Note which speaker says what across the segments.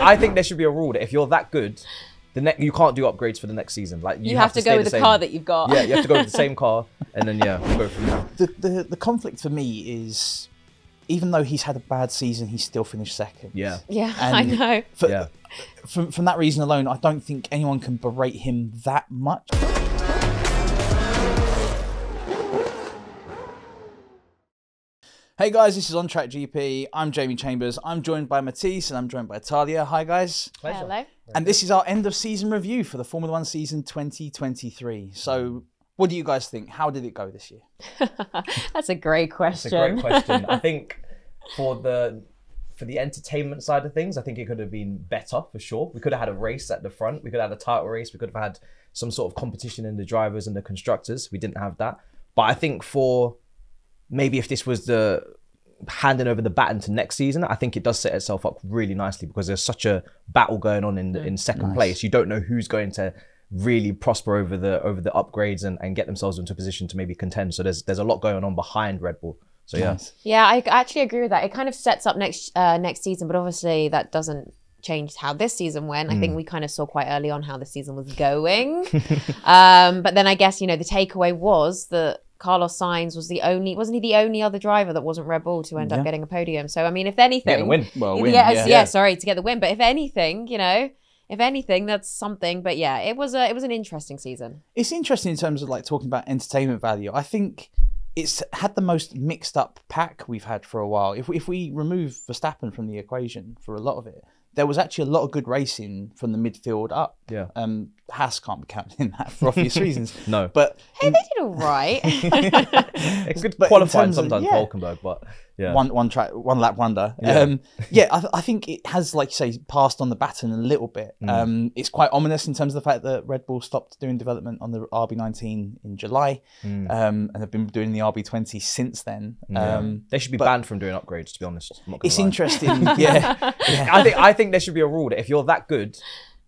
Speaker 1: I think there should be a rule that if you're that good, the ne- you can't do upgrades for the next season. Like you,
Speaker 2: You, have, to
Speaker 1: stay
Speaker 2: go with the
Speaker 1: same.
Speaker 2: car that you've got.
Speaker 1: Yeah, you have to go with the same car, and then yeah, go from there.
Speaker 3: The, the the conflict for me is, even though he's had a bad season, he's still finished second.
Speaker 1: Yeah.
Speaker 2: Yeah, I know.
Speaker 3: For,
Speaker 1: Yeah.
Speaker 3: From from that reason alone, I don't think anyone can berate him that much. Hey guys, this is On Track GP. I'm Jamie Chambers. I'm joined by Matisse and I'm joined by Talia. Hi guys.
Speaker 2: Hello.
Speaker 3: And this is our end of season review for the Formula One season 2023. So, what do you guys think? How did it go this year?
Speaker 2: That's a great question.
Speaker 1: That's a great question. I think for the for the entertainment side of things, I think it could have been better for sure. We could have had a race at the front. We could have had a title race. We could have had some sort of competition in the drivers and the constructors. We didn't have that. But I think for maybe if this was the handing over the baton to next season, I think it does set itself up really nicely because there's such a battle going on in in second place. You don't know who's going to really prosper over the over the upgrades and, and get themselves into a position to maybe contend. So there's there's a lot going on behind Red Bull. So yeah.
Speaker 2: Yeah, I actually agree with that. It kind of sets up next uh, next season, but obviously that doesn't change how this season went. I think we kind of saw quite early on how the season was going. um, but then I guess you know the takeaway was that Carlos Sainz was the only wasn't he the only other driver that wasn't Red Bull to end up getting a podium. So I mean, if anything,
Speaker 1: Getting a win.
Speaker 3: Well, win,
Speaker 2: yeah,
Speaker 3: yeah.
Speaker 2: yeah, sorry to get the win, but if anything, you know. If anything, that's something. But yeah, it was a it was an interesting season.
Speaker 3: It's interesting in terms of like talking about entertainment value. I think it's had the most mixed up pack we've had for a while. If if we remove Verstappen from the equation for a lot of it, there was actually a lot of good racing from the midfield up.
Speaker 1: Yeah.
Speaker 3: Um, Haas can't be counted in that for obvious reasons.
Speaker 1: No.
Speaker 3: but
Speaker 2: Hey, they did all right.
Speaker 1: It's good
Speaker 3: But
Speaker 1: qualifying
Speaker 3: terms of-
Speaker 1: sometimes
Speaker 3: yeah.
Speaker 1: for Hulkenberg, but yeah.
Speaker 3: one one track one lap wonder.
Speaker 1: Yeah.
Speaker 3: Um, yeah, I, th- I think it has, like you say, passed on the baton a little bit.
Speaker 1: Mm.
Speaker 3: Um, it's quite ominous in terms of the fact that Red Bull stopped doing development on the RB19 in July,
Speaker 1: Mm.
Speaker 3: um, and have been doing the RB20 since then. Um,
Speaker 1: they should be banned from doing upgrades. To be honest, I'm not gonna
Speaker 3: it's
Speaker 1: lie.
Speaker 3: interesting, yeah. yeah.
Speaker 1: I think I think there should be a rule that if you're that good,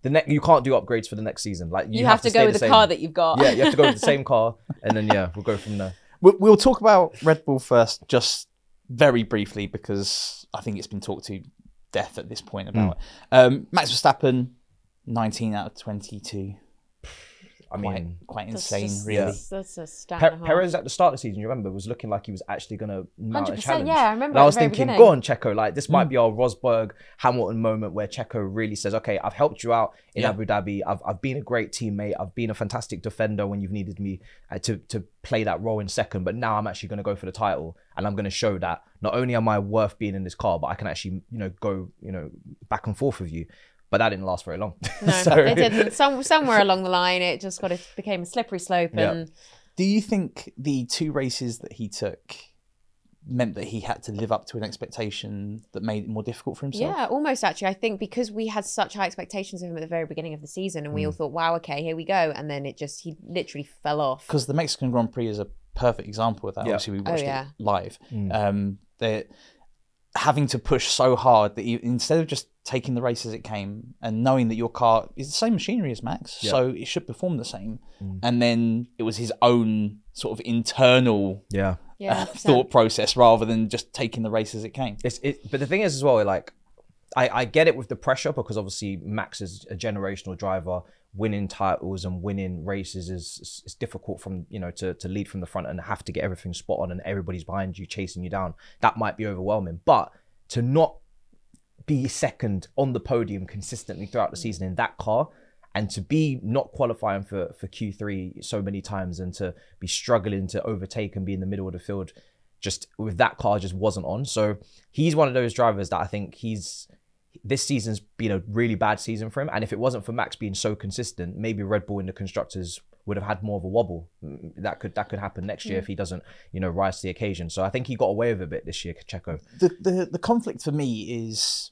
Speaker 1: the next you can't do upgrades for the next season. Like you,
Speaker 2: you have, to
Speaker 1: stay
Speaker 2: go with the
Speaker 1: same.
Speaker 2: car that you've got.
Speaker 1: Yeah, you have to go with the same car, and then yeah, we'll go from there.
Speaker 3: We'll, we'll talk about Red Bull first, just very briefly, because I think it's been talked to death at this point about it. Um, Max Verstappen, 19 out of 22.
Speaker 1: I mean,
Speaker 3: quite
Speaker 2: That's
Speaker 3: insane,
Speaker 2: just-
Speaker 3: really.
Speaker 2: That's, that's a stat.
Speaker 1: Pe-
Speaker 2: and a half.
Speaker 1: Perez at the start of the season, you remember, was looking like he was actually going to mount a
Speaker 2: 100%,
Speaker 1: challenge.
Speaker 2: yeah, I remember
Speaker 1: And I was thinking,
Speaker 2: beginning.
Speaker 1: go on, Checo. Like this might be our Rosberg Hamilton moment where Checo really says, "Okay, I've helped you out in
Speaker 3: Yeah.
Speaker 1: Abu Dhabi. I've, I've been a great teammate. I've been a fantastic defender when you've needed me uh, to to play that role in second. But now I'm actually going to go for the title, and I'm going to show that not only am I worth being in this car, but I can actually, you know, go, you know, back and forth with you." But that didn't last very long.
Speaker 2: No,
Speaker 1: So-
Speaker 2: it didn't. Some, somewhere along the line, it just got it became a slippery slope,
Speaker 1: Yeah.
Speaker 2: and
Speaker 3: Do you think the two races that he took meant that he had to live up to an expectation that made it more difficult for himself?
Speaker 2: yeah, almost actually. I think because we had such high expectations of him at the very beginning of the season, and we
Speaker 1: Mm.
Speaker 2: all thought, "Wow, okay, here we go," and then it just he literally fell off.
Speaker 3: Because the Mexican Grand Prix is a perfect example of that.
Speaker 1: Yeah.
Speaker 3: Obviously, we
Speaker 2: Oh,
Speaker 3: watched
Speaker 2: yeah.
Speaker 3: it live.
Speaker 1: Mm.
Speaker 3: Um, there- having to push so hard that you, instead of just taking the race as it came and knowing that your car is the same machinery as Max, so it should perform the same, and then it was his own sort of internal
Speaker 1: Yeah.
Speaker 2: Yeah,
Speaker 3: uh, thought process rather than just taking the race as it came.
Speaker 1: It's it, but the thing is as well, like I, I get it with the pressure because obviously Max is a generational driver. Winning titles and winning races is is difficult from you know to to lead from the front and have to get everything spot on and everybody's behind you chasing you down. That might be overwhelming, but to not be second on the podium consistently throughout the season in that car and to be not qualifying for for Q3 so many times and to be struggling to overtake and be in the middle of the field just with that car just wasn't on so he's one of those drivers that I think he's this season's been a really bad season for him and if it wasn't for Max being so consistent maybe Red Bull in the constructors would have had more of a wobble Mm, that could that could happen next year if he doesn't you know rise to the occasion so I think he got away with a bit this year Checo
Speaker 3: The, the the conflict for me is,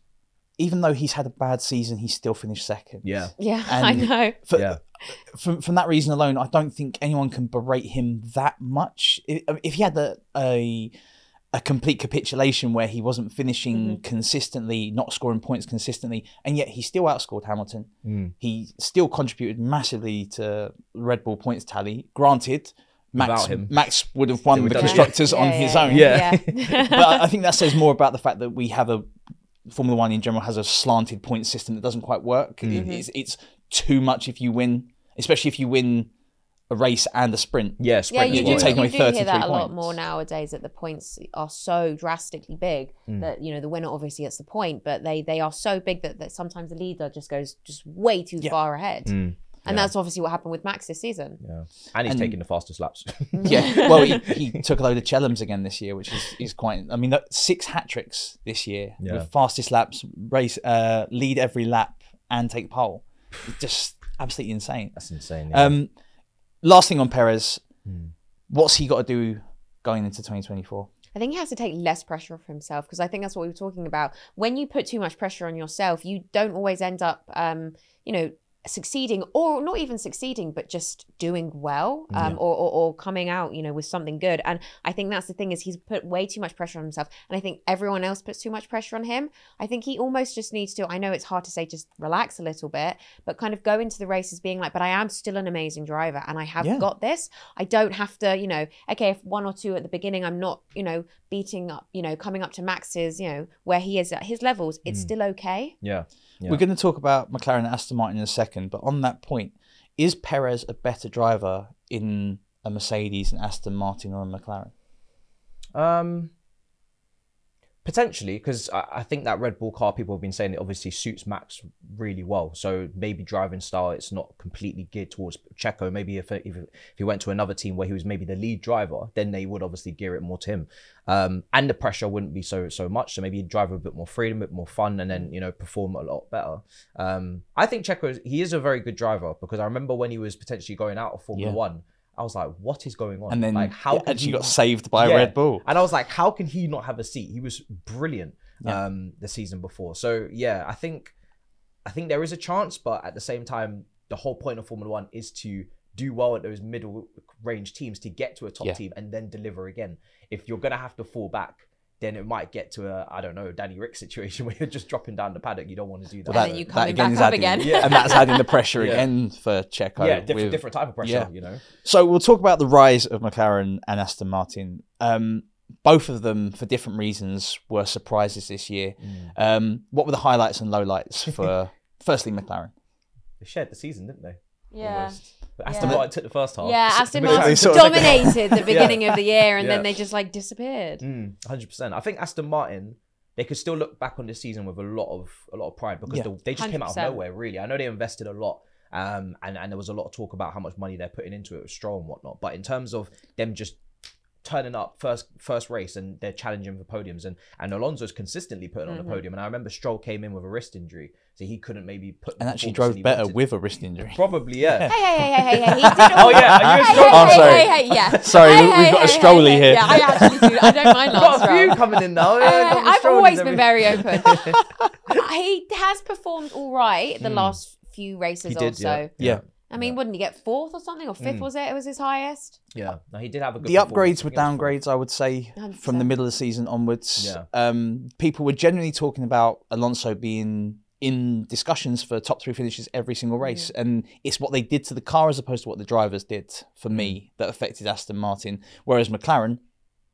Speaker 3: even though he's had a bad season, he still finished second.
Speaker 1: yeah
Speaker 2: yeah, I know.
Speaker 3: For,
Speaker 1: Yeah.
Speaker 3: From from that reason alone, I don't think anyone can berate him that much. If, if he had a, a a complete capitulation where he wasn't finishing consistently, not scoring points consistently, and yet he still outscored Hamilton.
Speaker 1: Mm.
Speaker 3: He still contributed massively to Red Bull points tally. Granted, Max
Speaker 1: him.
Speaker 3: Max would have won the
Speaker 1: would have-
Speaker 3: constructors on
Speaker 2: Yeah,
Speaker 3: his
Speaker 2: yeah,
Speaker 3: own.
Speaker 1: Yeah.
Speaker 2: yeah.
Speaker 3: but I I think that says more about the fact that we have a Formula One in general has a slanted point system that doesn't quite work.
Speaker 1: Mm-hmm.
Speaker 3: it's, it's too much if you win, especially if you win a race and a sprint.
Speaker 1: yeah
Speaker 2: Yeah, you
Speaker 1: as
Speaker 2: do,
Speaker 3: You're
Speaker 1: well,
Speaker 3: taking
Speaker 2: you do hear
Speaker 3: 33
Speaker 2: that a lot
Speaker 3: points.
Speaker 2: more nowadays that the points are so drastically big
Speaker 3: Hmm.
Speaker 2: that you know the winner obviously gets the point, but they they are so big that, that sometimes the leader just goes just way too far ahead, and that's obviously what happened with Max this season.
Speaker 1: Yeah. And he's
Speaker 3: And-
Speaker 1: taking the fastest laps.
Speaker 3: Yeah, well, he, he took a load of Chelems again this year, which is, is quite. I mean, six hat tricks this year
Speaker 1: Yeah.
Speaker 3: with fastest laps, race, uh, lead every lap, and take pole. Just absolutely insane.
Speaker 1: That's insane. Yeah.
Speaker 3: Um, last thing on Perez,
Speaker 1: Hmm.
Speaker 3: what's he got to do going into 2024?
Speaker 2: I think he has to take less pressure off himself because I think that's what we were talking about. When you put too much pressure on yourself, you don't always end up, um, you know, succeeding or not even succeeding, but just doing well um, or, or, or coming out, you know, with something good. And I think that's the thing is he's put way too much pressure on himself. And I think everyone else puts too much pressure on him. I think he almost just needs to, I know it's hard to say just relax a little bit, but kind of go into the races being like, but I am still an amazing driver and I have
Speaker 3: Yeah.
Speaker 2: got this. I don't have to, you know, okay, if one or two at the beginning, I'm not, you know, beating up, you know, coming up to Max's, you know, where he is at his levels, it's still okay.
Speaker 1: yeah. Yeah.
Speaker 3: We're going to talk about McLaren and Aston Martin in a second, but on that point, is Perez a better driver in a Mercedes, an Aston Martin, or a McLaren?
Speaker 1: Um, potentially, because I, I think that Red Bull car people have been saying it obviously suits Max really well. So maybe driving style, it's not completely geared towards Checo. Maybe if if, if he went to another team where he was maybe the lead driver, then they would obviously gear it more to him. Um, and the pressure wouldn't be so so much. So maybe he'd drive a bit more freedom, a bit more fun, and then you know perform a lot better. Um, I think Checo he is a very good driver because I remember when he was potentially going out of Formula
Speaker 3: Yeah.
Speaker 1: One. I was like, "What is going on?"
Speaker 3: And then
Speaker 1: like, how can
Speaker 3: actually
Speaker 1: he-
Speaker 3: got saved by
Speaker 1: Yeah.
Speaker 3: Red Bull.
Speaker 1: And I was like, how can he not have a seat? He was brilliant um, the season before. So yeah, I think I think there is a chance, but at the same time, the whole point of Formula One is to do well at those middle range teams to get to a top
Speaker 3: Yeah.
Speaker 1: team and then deliver again. If you're gonna have to fall back, then it might get to a I don't know Danny Rick situation where you're just dropping down the paddock. You don't want to do that.
Speaker 2: And then you coming
Speaker 3: again
Speaker 2: back up
Speaker 3: adding,
Speaker 2: again.
Speaker 1: Yeah.
Speaker 3: and that's adding the pressure
Speaker 1: Yeah.
Speaker 3: again for Checo.
Speaker 1: yeah, different
Speaker 3: with-
Speaker 1: different type of pressure.
Speaker 3: yeah.
Speaker 1: You know.
Speaker 3: So we'll talk about the rise of McLaren and Aston Martin. Um, both of them, for different reasons, were surprises this year.
Speaker 1: Mm.
Speaker 3: Um, what were the highlights and lowlights for, firstly, McLaren?
Speaker 1: They shared the season, didn't they?
Speaker 2: Yeah.
Speaker 1: Almost. But Aston
Speaker 2: Yeah.
Speaker 1: Martin took the first half.
Speaker 2: Yeah,
Speaker 1: S-
Speaker 2: Aston Martin
Speaker 1: took-
Speaker 3: sort of-
Speaker 2: dominated the beginning of the year and
Speaker 1: Yeah.
Speaker 2: then they just like disappeared.
Speaker 1: Mm, 100%. I think Aston Martin, they could still look back on this season with a lot of a lot of pride because
Speaker 3: Yeah.
Speaker 1: the, they just came out of nowhere, really. I know they invested a lot. Um, and, and there was a lot of talk about how much money they're putting into it with Stroll and whatnot. But in terms of them just turning up first first race and they're challenging for podiums and and Alonso's consistently putting
Speaker 2: Mm-hmm.
Speaker 1: on the podium and I remember Stroll came in with a wrist injury so he couldn't maybe put
Speaker 3: And actually drove better
Speaker 1: wanted.
Speaker 3: with a wrist injury.
Speaker 1: probably yeah
Speaker 2: Hey, hey, hey, hey, hey, hey, he did
Speaker 1: Oh, yeah, are you a
Speaker 2: hey,
Speaker 1: Stroll
Speaker 2: hey,
Speaker 3: fan?
Speaker 2: hey,
Speaker 3: Sorry.
Speaker 2: hey, hey, yeah.
Speaker 3: Sorry,
Speaker 2: Hey,
Speaker 3: we've
Speaker 2: hey,
Speaker 3: got a
Speaker 2: hey,
Speaker 3: Strolly
Speaker 2: hey,
Speaker 3: here.
Speaker 2: Yeah, I actually do. I don't mind Lance
Speaker 1: got a few coming in now
Speaker 2: Uh,
Speaker 1: yeah,
Speaker 2: I've always been very open. he has performed all right the last few races.
Speaker 1: He
Speaker 2: or
Speaker 1: did,
Speaker 2: so.
Speaker 1: yeah.
Speaker 3: Yeah.
Speaker 2: I mean, wouldn't he get fourth or something or
Speaker 1: Mm.
Speaker 2: fifth? Was it? It was his highest.
Speaker 1: Yeah, no, he did have a good.
Speaker 3: the upgrades were downgrades, I would say, from the middle of the season onwards.
Speaker 1: Yeah.
Speaker 3: Um, people were generally talking about Alonso being in discussions for top three finishes every single race, and it's what they did to the car as opposed to what the drivers did for me that affected Aston Martin. Whereas McLaren,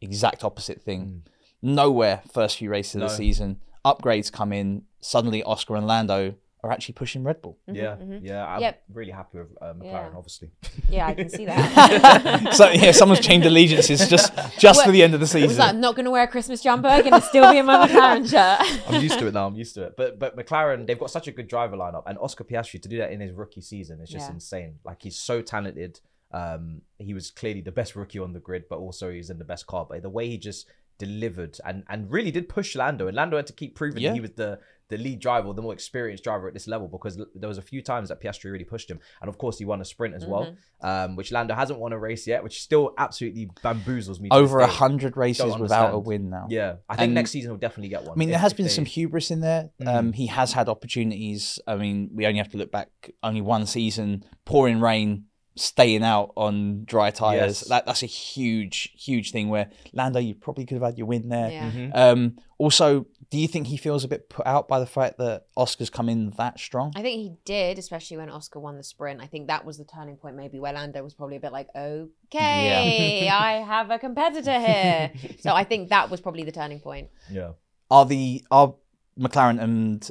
Speaker 3: exact opposite thing. Nowhere first few races of the season, upgrades come in. Suddenly, Oscar and Lando are actually pushing Red Bull.
Speaker 1: Yeah, yeah. I'm
Speaker 2: Yep.
Speaker 1: really happy with uh, McLaren,
Speaker 2: Yeah.
Speaker 1: obviously.
Speaker 2: Yeah, I can see that.
Speaker 3: so yeah, someone's changed allegiances just just for the end of the
Speaker 2: It was
Speaker 3: season.
Speaker 2: like, I'm not going to wear a Christmas jumper. I'm going to still be in my McLaren shirt.
Speaker 1: I'm used to it now. I'm used to it. But but McLaren, they've got such a good driver lineup, and Oscar Piastri to do that in his rookie season is just
Speaker 2: Yeah.
Speaker 1: insane. Like he's so talented. Um, he was clearly the best rookie on the grid, but also he's in the best car. But the way he just delivered and and really did push Lando, and Lando had to keep proving
Speaker 3: Yeah.
Speaker 1: that he was the the lead driver, or the more experienced driver at this level, because there was a few times that Piastri really pushed him, and of course he won a sprint as well,
Speaker 2: Mm-hmm.
Speaker 1: um, which Lando hasn't won a race yet, which still absolutely bamboozles me.
Speaker 3: Over a hundred races without a win now.
Speaker 1: Yeah, I think
Speaker 3: And-
Speaker 1: next season he'll definitely get one.
Speaker 3: I mean, there has been
Speaker 1: they-
Speaker 3: some hubris in there.
Speaker 1: Mm.
Speaker 3: Um, he has had opportunities. I mean, we only have to look back only one season, pouring rain, staying out on dry tires.
Speaker 1: Yes.
Speaker 3: That that's a huge, huge thing. Where Lando, you probably could have had your win there.
Speaker 2: Yeah.
Speaker 1: Mm-hmm.
Speaker 3: Um, also, do you think he feels a bit put out by the fact that Oscar's come in that strong?
Speaker 2: I think he did, especially when Oscar won the sprint. I think that was the turning point, maybe where Lando was probably a bit like, okay, I have a competitor here. so I think that was probably the turning point.
Speaker 1: Yeah.
Speaker 3: Are the are McLaren and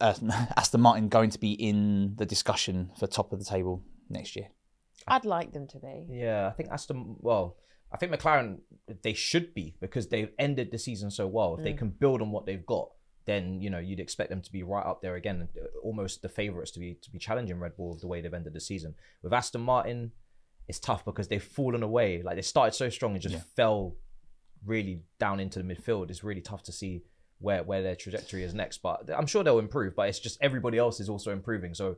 Speaker 3: uh, Aston Martin going to be in the discussion for top of the table next year?
Speaker 2: I'd like them to be.
Speaker 1: Yeah, I think Aston. Well, I think McLaren they should be because they've ended the season so well. If they mm. can build on what they've got, then you know you'd expect them to be right up there again, almost the favourites to be to be challenging Red Bull the way they've ended the season. With Aston Martin, it's tough because they've fallen away. Like they started so strong and just fell really down into the midfield. It's really tough to see where where their trajectory is next. But I'm sure they'll improve. But it's just everybody else is also improving. So.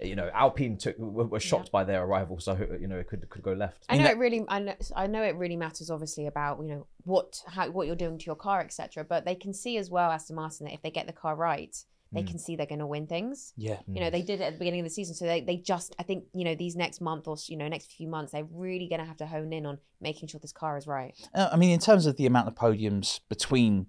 Speaker 1: You know, Alpine took were were shocked by their arrival, so you know it could could go left.
Speaker 2: I know it really. I know. I know it really matters, obviously, about you know what how what you're doing to your car, etc. But they can see as well, Aston Martin, that if they get the car right, they can see they're going to win things.
Speaker 3: Yeah.
Speaker 2: You know, they did it at the beginning of the season, so they, they just I think you know these next month or you know next few months, they're really going to have to hone in on making sure this car is right.
Speaker 3: Uh, I mean, in terms of the amount of podiums between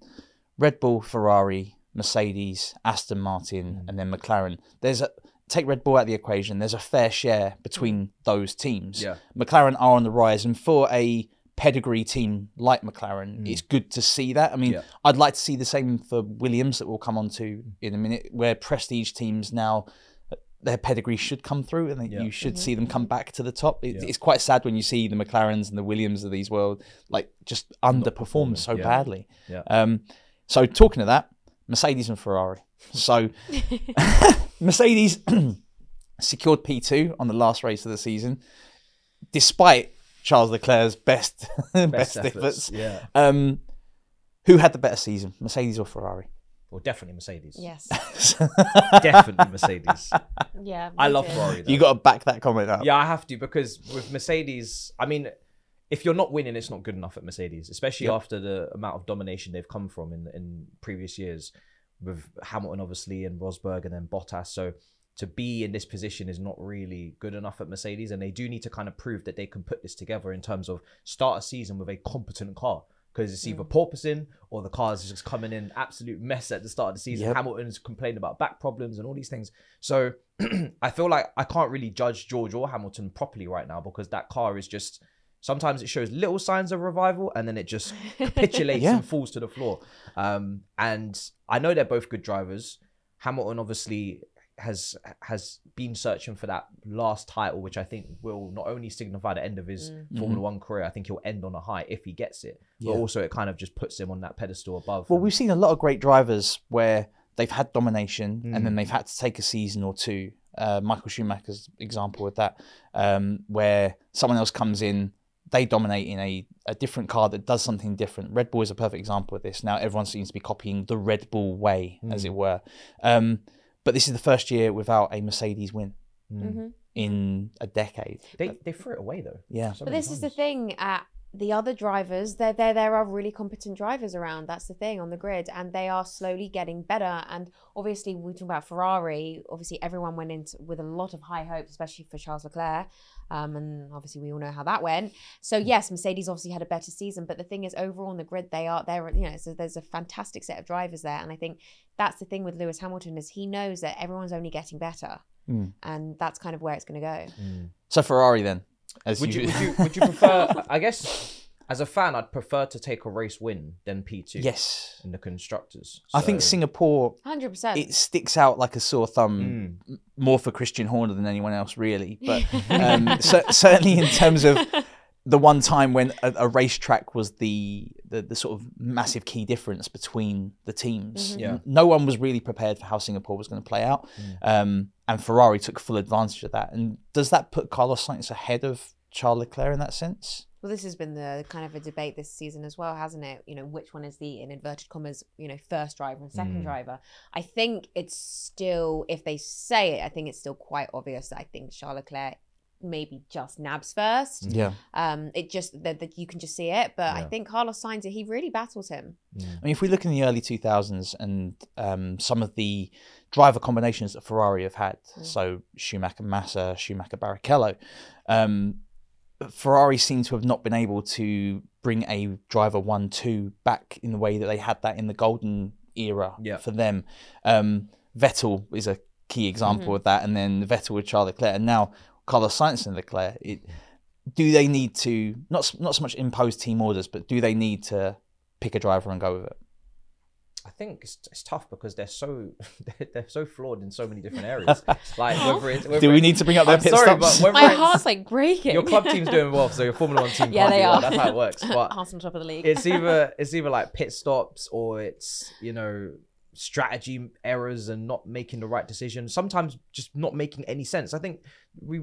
Speaker 3: Red Bull, Ferrari, Mercedes, Aston Martin, and then McLaren, there's a take Red Bull out of the equation. There's a fair share between mm. those teams.
Speaker 1: Yeah.
Speaker 3: McLaren are on the rise, and for a pedigree team like McLaren, mm. it's good to see that. I mean,
Speaker 1: Yeah.
Speaker 3: I'd like to see the same for Williams that we'll come on to in a minute, where prestige teams now. Their pedigree should come through, and
Speaker 1: Yeah.
Speaker 3: you should mm-hmm. see them come back to the top. It, It's quite sad when you see the McLarens and the Williams of these world like just underperform so
Speaker 1: yeah.
Speaker 3: badly.
Speaker 1: Yeah.
Speaker 3: Um, so talking of that, Mercedes and Ferrari. So Mercedes secured P2 on the last race of the season, despite Charles Leclerc's best best, efforts.
Speaker 1: Yeah.
Speaker 3: Um, who had the better season, Mercedes or Ferrari?
Speaker 1: Well, definitely Mercedes.
Speaker 2: Yes.
Speaker 1: Definitely Mercedes.
Speaker 2: yeah.
Speaker 1: I love
Speaker 2: too.
Speaker 1: Ferrari. Though.
Speaker 3: You got to back that comment up.
Speaker 1: Yeah, I have to because with Mercedes, I mean, if you're not winning, it's not good enough at Mercedes, especially after the amount of domination they've come from in in previous years with Hamilton, obviously, and Rosberg, and then Bottas. So to be in this position is not really good enough at Mercedes, and they do need to kind of prove that they can put this together in terms of start a season with a competent car. Because it's either mm. porpoising or the car's just coming in absolute mess at the start of the season.
Speaker 3: Yep.
Speaker 1: Hamilton's complained about back problems and all these things. So I feel like I can't really judge George or Hamilton properly right now because that car is just sometimes it shows little signs of revival and then it just capitulates
Speaker 3: Yeah.
Speaker 1: and falls to the floor. Um, and I know they're both good drivers. Hamilton obviously has has been searching for that last title, which I think will not only signify the end of his Formula One career, I think he'll end on a high if he gets it. But
Speaker 3: Yeah.
Speaker 1: also it kind of just puts him on that pedestal above.
Speaker 3: Well,
Speaker 1: And-
Speaker 3: we've seen a lot of great drivers where they've had domination and
Speaker 1: Mm.
Speaker 3: then they've had to take a season or two. Uh, Michael Schumacher's example with that, um, where someone else comes in, they dominate in a, a different car that does something different. Red Bull is a perfect example of this. Now everyone seems to be copying the Red Bull way, as
Speaker 1: Mm.
Speaker 3: it were. Um, but this is the first year without a Mercedes win
Speaker 1: Mm.
Speaker 2: Mm-hmm.
Speaker 3: in a decade.
Speaker 1: they they threw it away though.
Speaker 3: Yeah.
Speaker 1: So
Speaker 2: But
Speaker 1: many
Speaker 2: this is the thing at the other drivers, there there there are really competent drivers around. That's the thing on the grid, and they are slowly getting better. And obviously, we talk about Ferrari. Obviously, everyone went in with a lot of high hopes, especially for Charles Leclerc. Um, and obviously, we all know how that went. So mm. yes, Mercedes obviously had a better season, but the thing is, overall on the grid, they are there. You know, so there's a fantastic set of drivers there, and I think that's the thing with Lewis Hamilton is he knows that everyone's only getting better, mm. and that's kind of where it's going to go. Mm.
Speaker 3: So Ferrari then, as
Speaker 1: Would you,
Speaker 3: you,
Speaker 1: would you would you prefer? I guess as a fan, I'd prefer to take a race win than P two.
Speaker 3: yes,
Speaker 1: in the constructors.
Speaker 3: I think Singapore
Speaker 2: Hundred percent.
Speaker 3: it sticks out like a sore thumb
Speaker 1: Mm.
Speaker 3: more for Christian Horner than anyone else, really. But um, cer- certainly in terms of the one time when a, a racetrack was the, the the sort of massive key difference between the teams.
Speaker 1: Yeah.
Speaker 3: No one was really prepared for how Singapore was going to play out, um, and Ferrari took full advantage of that. And does that put Carlos Sainz ahead of Charles Leclerc in that sense?
Speaker 2: Well, this has been the kind of a debate this season as well, hasn't it? You know, which one is the in inverted commas, you know, first driver and second mm. driver? I think it's still, if they say it, I think it's still quite obvious that I think Charles Leclerc maybe just nabs first.
Speaker 3: Yeah.
Speaker 2: Um, it just that, that you can just see it, but I think Carlos Sainz he really battles him.
Speaker 3: I mean, if we look in the early 2000s and um, some of the driver combinations that Ferrari have had, so Schumacher Massa, Schumacher Barrichello, um, Ferrari seem to have not been able to bring a driver 1 2 back in the way that they had that in the golden era
Speaker 1: Yeah.
Speaker 3: for them. Um, Vettel is a key example of that, and then Vettel with Charles Leclerc, and now Carlos Sainz and Leclerc. It, do they need to not not so much impose team orders, but do they need to pick a driver and go with it?
Speaker 1: I think it's, it's tough because they're so they're, they're so flawed in so many different areas. like whether it's whether
Speaker 3: Do we
Speaker 1: it-
Speaker 3: need to bring up their
Speaker 1: I'm
Speaker 3: pit
Speaker 1: sorry,
Speaker 3: stops?
Speaker 1: but
Speaker 2: My heart's like breaking.
Speaker 1: your club team's doing well, so your Formula One team
Speaker 2: Yeah, they
Speaker 1: do well.
Speaker 2: are.
Speaker 1: That's how it works. But
Speaker 2: Hearts on top of the league.
Speaker 1: it's either it's either like pit stops or it's you know strategy errors and not making the right decision. Sometimes just not making any sense. I think we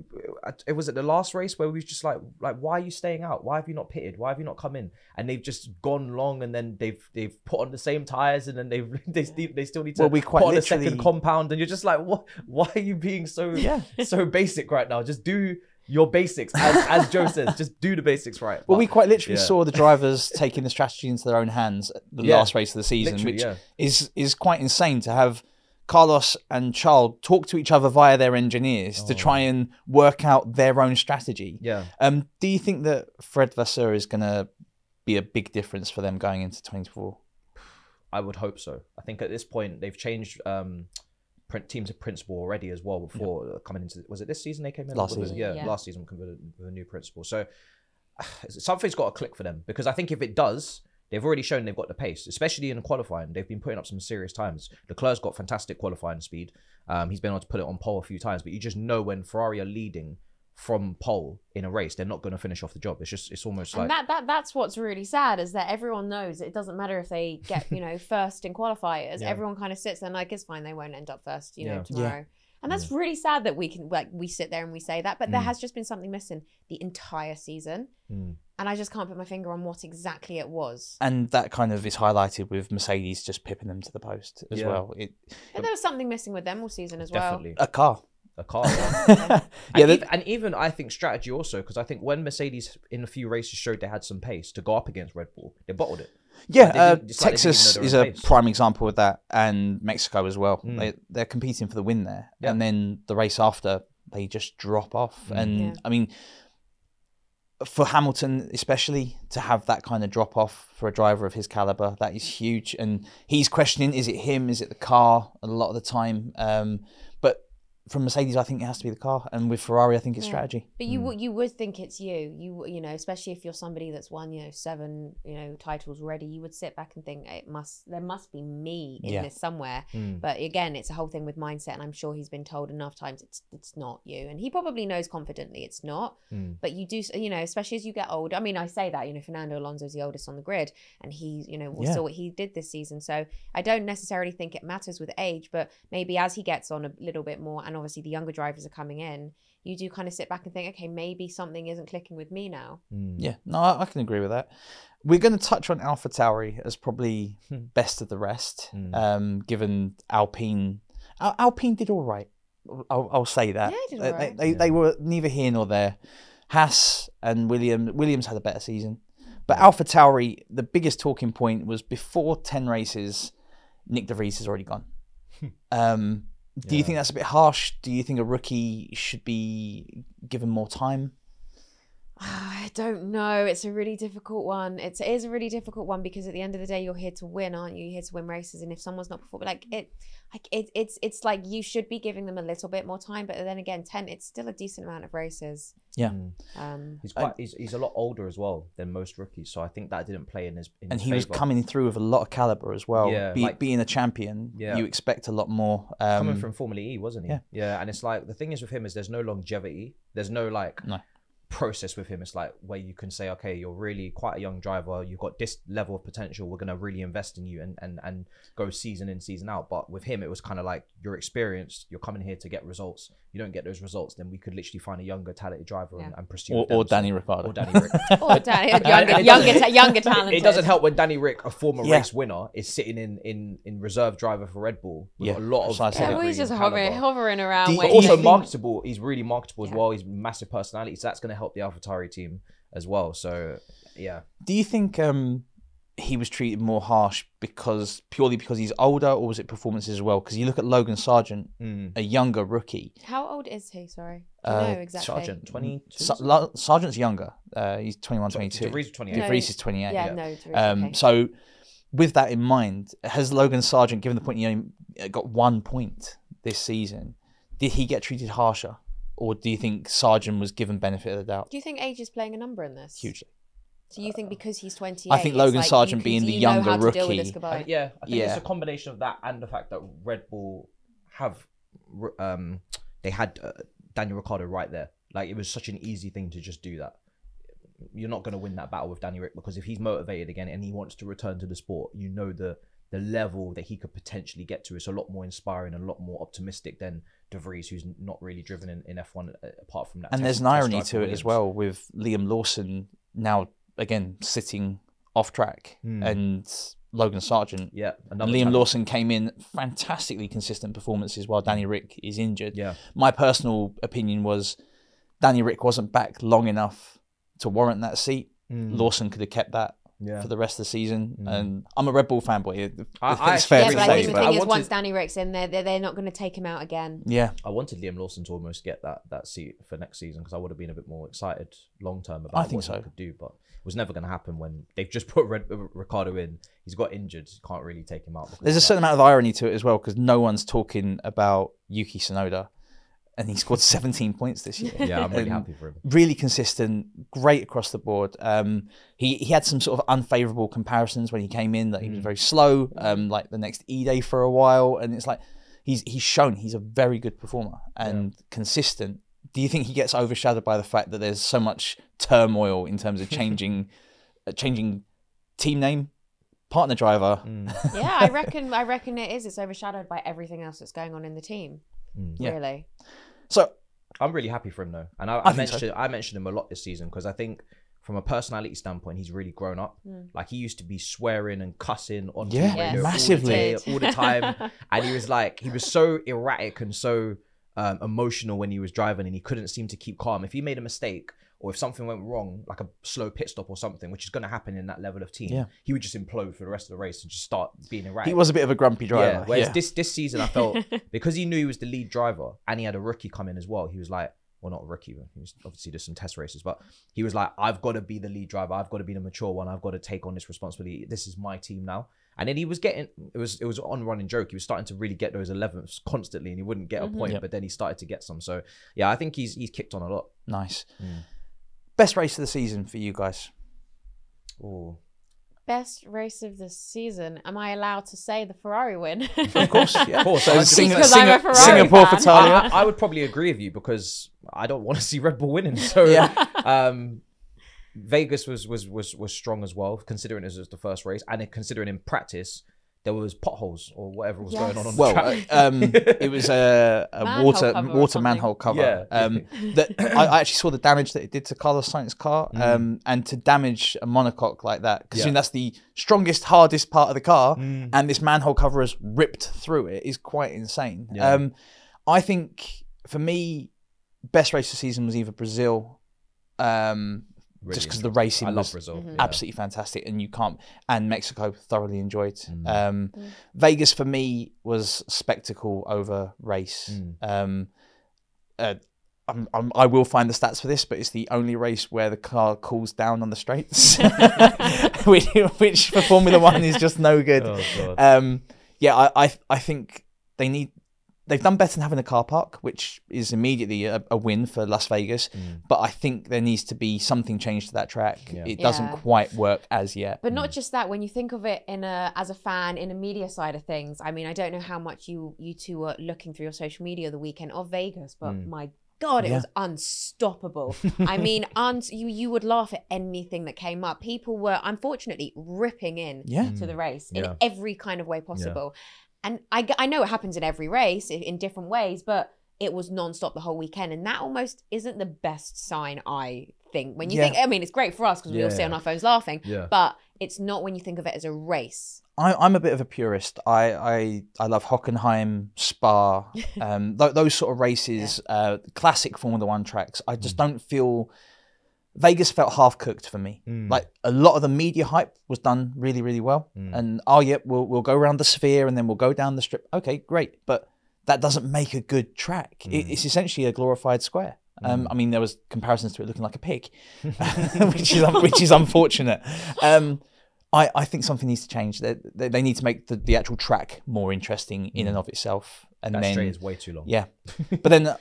Speaker 1: it was at the last race where we was just like like why are you staying out? Why have you not pitted? Why have you not come in? And they've just gone long and then they've they've put on the same tires and then they've they still they still need to
Speaker 3: Well, we quite
Speaker 1: put on a second compound and you're just like what why are you being so
Speaker 3: Yeah.
Speaker 1: so basic right now? Just do your basics as as Joe says. Just do the basics right.
Speaker 3: Well,
Speaker 1: But-
Speaker 3: we quite literally
Speaker 1: yeah.
Speaker 3: saw the drivers taking the strategy into their own hands at the
Speaker 1: Yeah.
Speaker 3: last race of the season,
Speaker 1: Literally,
Speaker 3: which
Speaker 1: yeah.
Speaker 3: is is quite insane to have Carlos and Charles talk to each other via their engineers to try and work out their own strategy.
Speaker 1: Oh. Yeah.
Speaker 3: Um, do you think that Fred Vasseur is going to be a big difference for them going into 24?
Speaker 1: I would hope so. I think at this point they've changed um, teams of principal already as well before uh, coming into was it this season they came in?
Speaker 3: Last
Speaker 1: Or
Speaker 3: season.
Speaker 1: yeah,
Speaker 2: Yeah.
Speaker 1: last season with a, with a new principal. So something's got to click for them because I think if it does they've already shown they've got the pace especially in qualifying. They've been putting up some serious times. Leclerc's got fantastic qualifying speed. Um, he's been able to put it on pole a few times but you just know when Ferrari are leading from pole in a race they're not going to finish off the job it's just it's almost like
Speaker 2: that, that that's what's really sad is that everyone knows it doesn't matter if they get you know first in qualifiers
Speaker 1: Yeah.
Speaker 2: everyone kind of sits there and like it's fine they won't end up first you know
Speaker 1: Yeah.
Speaker 2: tomorrow and that's really sad that we can like we sit there and we say that but there
Speaker 1: Mm.
Speaker 2: has just been something missing the entire season
Speaker 1: Mm.
Speaker 2: and i just can't put my finger on what exactly it was
Speaker 3: And that kind of is highlighted with Mercedes just pipping them to the post as
Speaker 1: Yeah.
Speaker 3: well. It,
Speaker 2: but there was something missing with them all season as well
Speaker 1: definitely
Speaker 3: a car.
Speaker 1: A car yeah.
Speaker 3: yeah,
Speaker 1: and,
Speaker 3: that-
Speaker 1: even, and even I think strategy also because I think when Mercedes in a few races showed they had some pace to go up against Red Bull, they bottled it.
Speaker 3: Yeah, uh,
Speaker 1: like
Speaker 3: Texas is a
Speaker 1: pace.
Speaker 3: prime example of that, and Mexico as well.
Speaker 1: Mm.
Speaker 3: They, they're competing for the win there,
Speaker 1: Yeah.
Speaker 3: and then the race after they just drop off.
Speaker 1: Mm.
Speaker 3: And
Speaker 2: Yeah.
Speaker 3: I mean, for Hamilton especially to have that kind of drop off for a driver of his caliber, that is huge. And he's questioning: is it him? Is it the car? A lot of the time, um, but from Mercedes, I think it has to be the car, and with Ferrari, I think it's
Speaker 2: Yeah.
Speaker 3: strategy.
Speaker 2: But you would you would think it's you. You you know, especially if you're somebody that's won you know seven you know titles already, you would sit back and think it must there must be me in
Speaker 3: Yeah.
Speaker 2: this somewhere.
Speaker 1: Mm.
Speaker 2: But again, it's a whole thing with mindset, and I'm sure he's been told enough times it's it's not you, and he probably knows confidently it's not.
Speaker 1: Mm.
Speaker 2: But you do you know, especially as you get older. I mean, I say that you know Fernando Alonso's the oldest on the grid, and he you know we
Speaker 3: Yeah.
Speaker 2: saw what he did this season. So I don't necessarily think it matters with age, but maybe as he gets on a little bit more, and obviously the younger drivers are coming in, you do kind of sit back and think, okay, maybe something isn't clicking with me now.
Speaker 1: Mm.
Speaker 3: Yeah, no, I, I can agree with that. We're going to touch on Alpha Tauri as probably
Speaker 1: Hmm.
Speaker 3: best of the rest,
Speaker 1: Mm.
Speaker 3: um, given Alpine. Al- Alpine did all right. I'll, I'll say that.
Speaker 2: Yeah, they did
Speaker 3: they,
Speaker 2: all right.
Speaker 3: they, they were neither here nor there. Haas and William Williams had a better season. But Alpha Tauri, the biggest talking point was before 10 races, Nick De Vries has already gone. um, do you think that's a bit harsh? Do you think a rookie should be given more time?
Speaker 2: I don't know. It's a really difficult one. It's, it is a really difficult one because at the end of the day, you're here to win, aren't you? You're here to win races, and if someone's not performing, like it, like it, it's it's like you should be giving them a little bit more time. But then again, ten, it's still a decent amount of races.
Speaker 3: Yeah.
Speaker 2: Um,
Speaker 1: He's quite. He's, he's a lot older as well than most rookies, so I think that didn't play in his. In
Speaker 3: And
Speaker 1: his
Speaker 3: he was
Speaker 1: favour.
Speaker 3: coming through with a lot of caliber as well.
Speaker 1: Yeah,
Speaker 3: Be,
Speaker 1: like-
Speaker 3: being a champion,
Speaker 1: Yeah.
Speaker 3: you expect a lot more. Um,
Speaker 1: coming from Formula E, wasn't he?
Speaker 3: yeah.
Speaker 1: Yeah, and it's like the thing is with him is there's no longevity. There's no like
Speaker 3: No.
Speaker 1: Process with him. It's like where you can say, okay, you're really quite a young driver. You've got this level of potential. We're gonna really invest in you and and and go season in season out. But with him, it was kind of like you're experienced. You're coming here to get results. You don't get those results, then we could literally find a younger talented driver and,
Speaker 2: Yeah.
Speaker 1: and pursue.
Speaker 3: or,
Speaker 1: them.
Speaker 3: or Danny Ricciardo.
Speaker 1: Or Danny Rick.
Speaker 2: or Danny, younger, younger, ta- younger talent.
Speaker 1: It doesn't help when Danny Rick, a former
Speaker 3: Yeah.
Speaker 1: race winner, is sitting in in in reserve driver for Red Bull with
Speaker 3: Yeah,
Speaker 1: a lot of
Speaker 3: precisely.
Speaker 2: Yeah, he's just hovering, hovering around.
Speaker 3: Do
Speaker 1: But
Speaker 3: also
Speaker 1: also
Speaker 3: think-
Speaker 1: marketable. He's really marketable as well. He's massive personality, so that's going to help the AlphaTauri team as well. So yeah,
Speaker 3: Do you think um, he was treated more harsh because purely because he's older, or was it performances as well? Because you look at Logan Sargent, a younger rookie.
Speaker 2: How old is he? Sorry, do
Speaker 3: Uh,
Speaker 2: know exactly.
Speaker 1: Sargent twenty two.
Speaker 3: Sa- Sargent's younger. Uh, he's 21, 22.
Speaker 1: De Vries is 28.
Speaker 3: De
Speaker 2: No,
Speaker 3: is 28.
Speaker 2: Yeah,
Speaker 1: yeah.
Speaker 2: no. Teresa,
Speaker 3: Um,
Speaker 2: okay.
Speaker 3: So, with that in mind, has Logan Sargent, given the point he only got one point this season, did he get treated harsher, or do you think Sargent was given benefit of the doubt?
Speaker 2: Do you think age is playing a number in this?
Speaker 3: Hugely.
Speaker 2: Do you think because he's 28?
Speaker 3: I think Logan
Speaker 2: like
Speaker 3: Sargent
Speaker 2: you
Speaker 3: being the
Speaker 2: you know
Speaker 3: younger
Speaker 2: how to deal with
Speaker 3: rookie-
Speaker 2: this goodbye?
Speaker 1: yeah, I think
Speaker 3: Yeah.
Speaker 1: it's a combination of that and the fact that Red Bull have um they had uh, Daniel Ricciardo right there. Like it was such an easy thing to just do that. You're not going to win that battle with Danny Rick because if he's motivated again and he wants to return to the sport, you know the the level that he could potentially get to is a lot more inspiring and a lot more optimistic than De Vries, who's not really driven in, in F1 uh, apart from that.
Speaker 3: And
Speaker 1: test-
Speaker 3: there's an irony to it as well with Liam Lawson now again sitting off track and Logan Sargent.
Speaker 1: Yeah,
Speaker 3: And Liam
Speaker 1: talent.
Speaker 3: Lawson came in fantastically consistent performances while Danny Rick is injured.
Speaker 1: Yeah.
Speaker 3: My personal opinion was Danny Rick wasn't back long enough to warrant that seat. Lawson could have kept that
Speaker 1: Mm. Yeah.
Speaker 3: for the rest of the season. Mm. And I'm a Red Bull fanboy.
Speaker 1: I- I
Speaker 3: it's fair
Speaker 2: Yeah,
Speaker 3: to
Speaker 2: but I
Speaker 3: say,
Speaker 2: think the
Speaker 3: but
Speaker 2: thing
Speaker 1: I
Speaker 2: is,
Speaker 1: wanted-
Speaker 2: once Danny Rick's in there, they're, they're not going to take him out again.
Speaker 3: yeah.
Speaker 1: I wanted Liam Lawson to almost get that that seat for next season because I would have been a bit more excited long term about
Speaker 3: I think
Speaker 1: what
Speaker 3: so.
Speaker 1: he could do, but it was never going to happen when they've just put Red, uh, Ricciardo in. He's got injured, can't really take him out.
Speaker 3: There's a
Speaker 1: of
Speaker 3: certain amount of irony to it as well because no one's talking about Yuki Tsunoda, and he scored 17 points this year.
Speaker 1: Yeah, I'm really happy for him.
Speaker 3: Really consistent, great across the board. Um, he he had some sort of unfavourable comparisons when he came in that he
Speaker 1: Mm.
Speaker 3: was very slow, um, like the next E Day for a while, and it's like he's he's shown he's a very good performer and consistent. Do you think he gets overshadowed by the fact that there's so much turmoil in terms of changing, uh, changing team name, partner driver?
Speaker 1: Mm.
Speaker 2: yeah, I reckon. I reckon it is. It's overshadowed by everything else that's going on in the team.
Speaker 3: Yeah.
Speaker 2: Really.
Speaker 3: So
Speaker 1: I'm really happy for him though, and I,
Speaker 3: I
Speaker 1: I,
Speaker 3: think so.
Speaker 1: mentioned I mentioned him a lot this season because I think from a personality standpoint, he's really grown up. Like he used to be swearing and cussing on
Speaker 3: Yeah,
Speaker 1: radio
Speaker 2: Yes.
Speaker 1: all the day- all the time, and he was like he was so erratic and so um, emotional when he was driving, and he couldn't seem to keep calm. If he made a mistake or if something went wrong, like a slow pit stop or something, which is going to happen in that level of team,
Speaker 3: Yeah.
Speaker 1: he would just implode for the rest of the race and just start being erratic.
Speaker 3: he was a bit of a grumpy driver.
Speaker 1: Yeah. Whereas
Speaker 3: yeah.
Speaker 1: this this season, I felt because he knew he was the lead driver and he had a rookie come in as well. He was like, well, not a rookie. He was obviously just some test races, but he was like, I've got to be the lead driver. I've got to be the mature one. I've got to take on this responsibility. This is my team now. And then he was getting it was it was on running joke. He was starting to really get those 11ths constantly, and he wouldn't get a point.
Speaker 3: Yep.
Speaker 1: But then he started to get some. So yeah, I think he's he's kicked on a lot.
Speaker 3: Nice.
Speaker 1: Mm.
Speaker 3: Best race of the season for you guys?
Speaker 1: Oh,
Speaker 2: Best race of the season. Am I allowed to say the Ferrari win?
Speaker 3: Of course, yeah.
Speaker 1: Of course,
Speaker 3: So Sing-
Speaker 2: Because
Speaker 3: Sing-
Speaker 2: I'm a Ferrari
Speaker 3: Singapore for
Speaker 2: fan.
Speaker 3: Talia.
Speaker 1: I, I would probably agree with you because I don't want to see Red Bull winning. So
Speaker 3: Yeah.
Speaker 1: um, Vegas was was was was strong as well, considering it was the first race, and considering in practice there was potholes or whatever was going on on the
Speaker 3: Well,
Speaker 1: track.
Speaker 3: uh, um, it was a, a
Speaker 2: Manhole
Speaker 3: water water manhole cover.
Speaker 1: Yeah.
Speaker 3: Um, that I, I actually saw the damage that it did to Carlos Sainz's car, um, and to damage a monocoque like that, because
Speaker 1: Yeah.
Speaker 3: that's the strongest, hardest part of the car,
Speaker 1: Mm.
Speaker 3: and this manhole cover has ripped through it, is quite insane.
Speaker 1: Yeah.
Speaker 3: Um, I think for me, best race of the season was either Brazil. Um, just because the racing
Speaker 1: I love
Speaker 3: was
Speaker 1: Brazil.
Speaker 2: Mm-hmm.
Speaker 1: Yeah.
Speaker 3: absolutely fantastic, and you can't. And Mexico thoroughly enjoyed.
Speaker 1: Mm.
Speaker 3: Um, Vegas for me was spectacle over race.
Speaker 1: Mm.
Speaker 3: Um, uh, I'm, I'm, I will find the stats for this, but it's the only race where the car cools down on the straights, which, which for Formula One is just no good.
Speaker 1: Oh, God.
Speaker 3: Um, yeah, I, I I think they need. They've done better than having a car park, which is immediately a, a win for Las Vegas. Mm. But I think there needs to be something changed to that track.
Speaker 1: Yeah.
Speaker 3: It doesn't
Speaker 2: Yeah.
Speaker 3: quite work as yet.
Speaker 2: But not just that. When you think of it in a as a fan in a media side of things, I mean, I don't know how much you you two were looking through your social media the weekend of Vegas, but mm. my God, it
Speaker 3: Yeah.
Speaker 2: was unstoppable. I mean, un- you you would laugh at anything that came up. People were unfortunately ripping in
Speaker 3: Yeah. Mm.
Speaker 2: to the race
Speaker 1: Yeah.
Speaker 2: in every kind of way possible. And I, I know it happens in every race in, different ways, but it was non-stop the whole weekend, and that almost isn't the best sign. I think when you
Speaker 3: Yeah.
Speaker 2: think, I mean, it's great for us because we all sit
Speaker 1: Yeah.
Speaker 2: on our phones laughing,
Speaker 1: Yeah.
Speaker 2: but it's not when you think of it as a race.
Speaker 3: I, I'm a bit of a purist. I I, I love Hockenheim, Spa, um, th- those sort of races, uh, classic Formula One tracks. I just don't feel Vegas felt half cooked for me. Like a lot of the media hype was done really, really well. And oh yeah, we'll we'll go around the sphere and then we'll go down the strip. Okay, great, but that doesn't make a good track. It, it's essentially a glorified square. Um, I mean, there was comparisons to it looking like a pig, which is which is unfortunate. Um, I, I think something needs to change. They, they, they need to make the, the actual track more interesting in and of itself. And
Speaker 1: That
Speaker 3: then,
Speaker 1: straight is way too long.
Speaker 3: yeah, but then uh,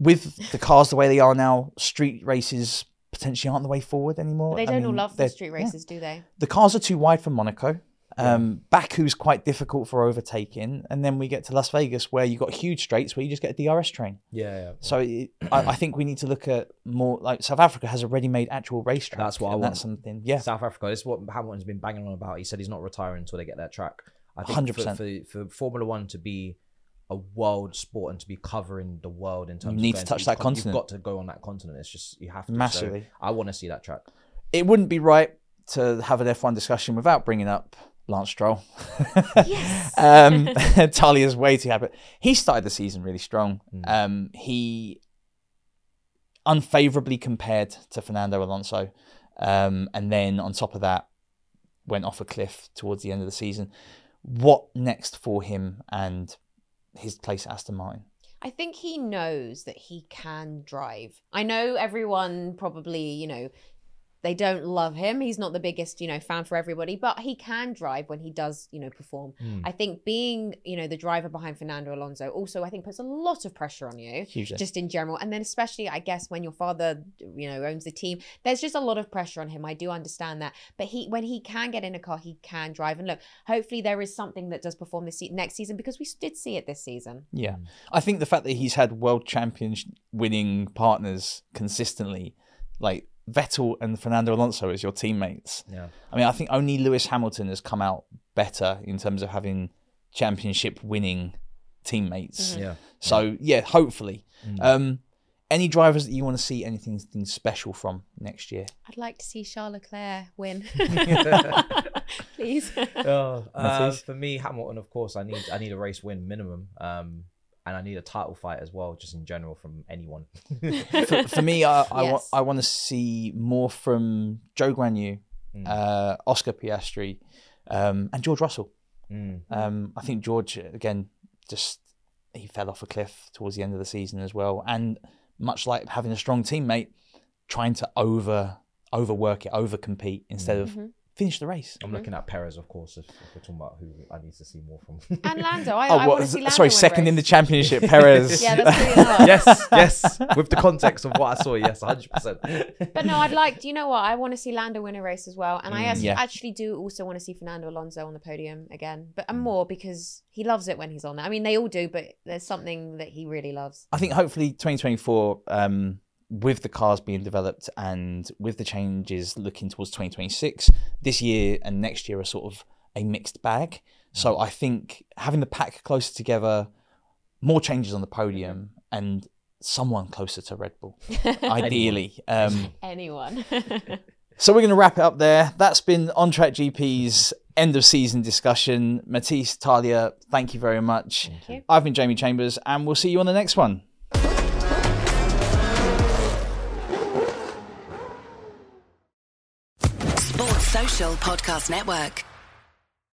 Speaker 3: with the cars the way they are now, street races potentially aren't the way forward anymore.
Speaker 2: They don't all
Speaker 3: mean,
Speaker 2: love the
Speaker 3: they're-
Speaker 2: street
Speaker 3: yeah.
Speaker 2: races, do they?
Speaker 3: The cars are too wide for Monaco. Um, Baku's quite difficult for overtaking, and then we get to Las Vegas where you got huge straights where you just get a DRS train.
Speaker 1: Yeah, yeah.
Speaker 3: So it, I, I think we need to look at more like South Africa has a ready-made actual racetrack.
Speaker 1: That's what I want.
Speaker 3: That's something. Yeah,
Speaker 1: South Africa. This is what Hamilton's been banging on about. He said he's not retiring until they get that track. I think
Speaker 3: 100%.
Speaker 1: for, for Formula One to be a world sport and to be covering the world in terms
Speaker 3: You need
Speaker 1: of
Speaker 3: to
Speaker 1: going
Speaker 3: touch
Speaker 1: each
Speaker 3: that
Speaker 1: con-
Speaker 3: continent.
Speaker 1: You've got to go on that continent. It's just you have to. So
Speaker 3: Massively.
Speaker 1: I want to see that track.
Speaker 3: it wouldn't be right to have an F1 discussion without bringing up Lance Stroll.
Speaker 2: Yes.
Speaker 3: um, Talia's way too happy. He started the season really strong. Um, he unfavorably compared to Fernando Alonso, um, and then on top of that, went off a cliff towards the end of the season. What next for him and his place at Aston Martin?
Speaker 2: I think he knows that he can drive. I know everyone probably, you know, they don't love him. He's not the biggest, you know, fan for everybody, but he can drive when he does, you know, perform. Hmm. I think being, you know, the driver behind Fernando Alonso also, I think, puts a lot of pressure on you,
Speaker 3: Hugely.
Speaker 2: just in general. And then especially, I guess, when your father, you know, owns the team, there's just a lot of pressure on him. I do understand that, but he, when he can get in a car, he can drive. And look, hopefully, there is something that does perform this se- next season because we did see it this season.
Speaker 3: Yeah. I think the fact that he's had world champions winning partners consistently, like Vettel and Fernando Alonso as your teammates.
Speaker 1: Yeah.
Speaker 3: I mean, I think only Lewis Hamilton has come out better in terms of having championship winning teammates.
Speaker 1: Yeah.
Speaker 3: So, yeah, hopefully. Um, any drivers that you want to see anything, anything special from next year?
Speaker 2: I'd like to see Charles Leclerc win. Please.
Speaker 1: Oh, uh, for me, Hamilton, of course, I need I need a race win minimum, um, and I need a title fight as well, just in general from anyone.
Speaker 3: for, for me, I, I, wa-
Speaker 2: Yes.
Speaker 3: I want to see more from Zhou Guanyu,
Speaker 1: Mm.
Speaker 3: uh, Oscar Piastri, um, and George Russell.
Speaker 1: Mm.
Speaker 3: Um, I think George again just he fell off a cliff towards the end of the season as well, and much like having a strong teammate, trying to over overwork it, over compete instead of finish the race.
Speaker 1: I'm looking at Perez, of course, if, if we're talking about who I need to see more from.
Speaker 2: and Lando. I,
Speaker 3: Oh,
Speaker 2: I
Speaker 3: what-
Speaker 2: want to see Lando
Speaker 3: sorry,
Speaker 2: win
Speaker 3: second in the
Speaker 2: race.
Speaker 3: championship, Perez.
Speaker 2: Yeah, that's really hard.
Speaker 1: yes, yes. With the context of what I saw, yes, 100%.
Speaker 2: But no, I'd like. Do you know what? I want to see Lando win a race as well, and I actually,
Speaker 3: Yeah.
Speaker 2: actually do also want to see Fernando Alonso on the podium again, but and more because he loves it when he's on there. I mean, they all do, but there's something that he really loves.
Speaker 3: I think hopefully 2024, um, with the cars being developed and with the changes looking towards 2026, this year and next year are sort of a mixed bag. So I think having the pack closer together, more changes on the podium, and someone closer to Red Bull, ideally. Um,
Speaker 2: Anyone?
Speaker 3: so we're going to wrap it up there. That's been On Track GP's end of season discussion. Matisse, Talia, thank you very much.
Speaker 2: you.
Speaker 3: I've been Jamie Chambers, and we'll see you on the next one.
Speaker 4: Podcast Network.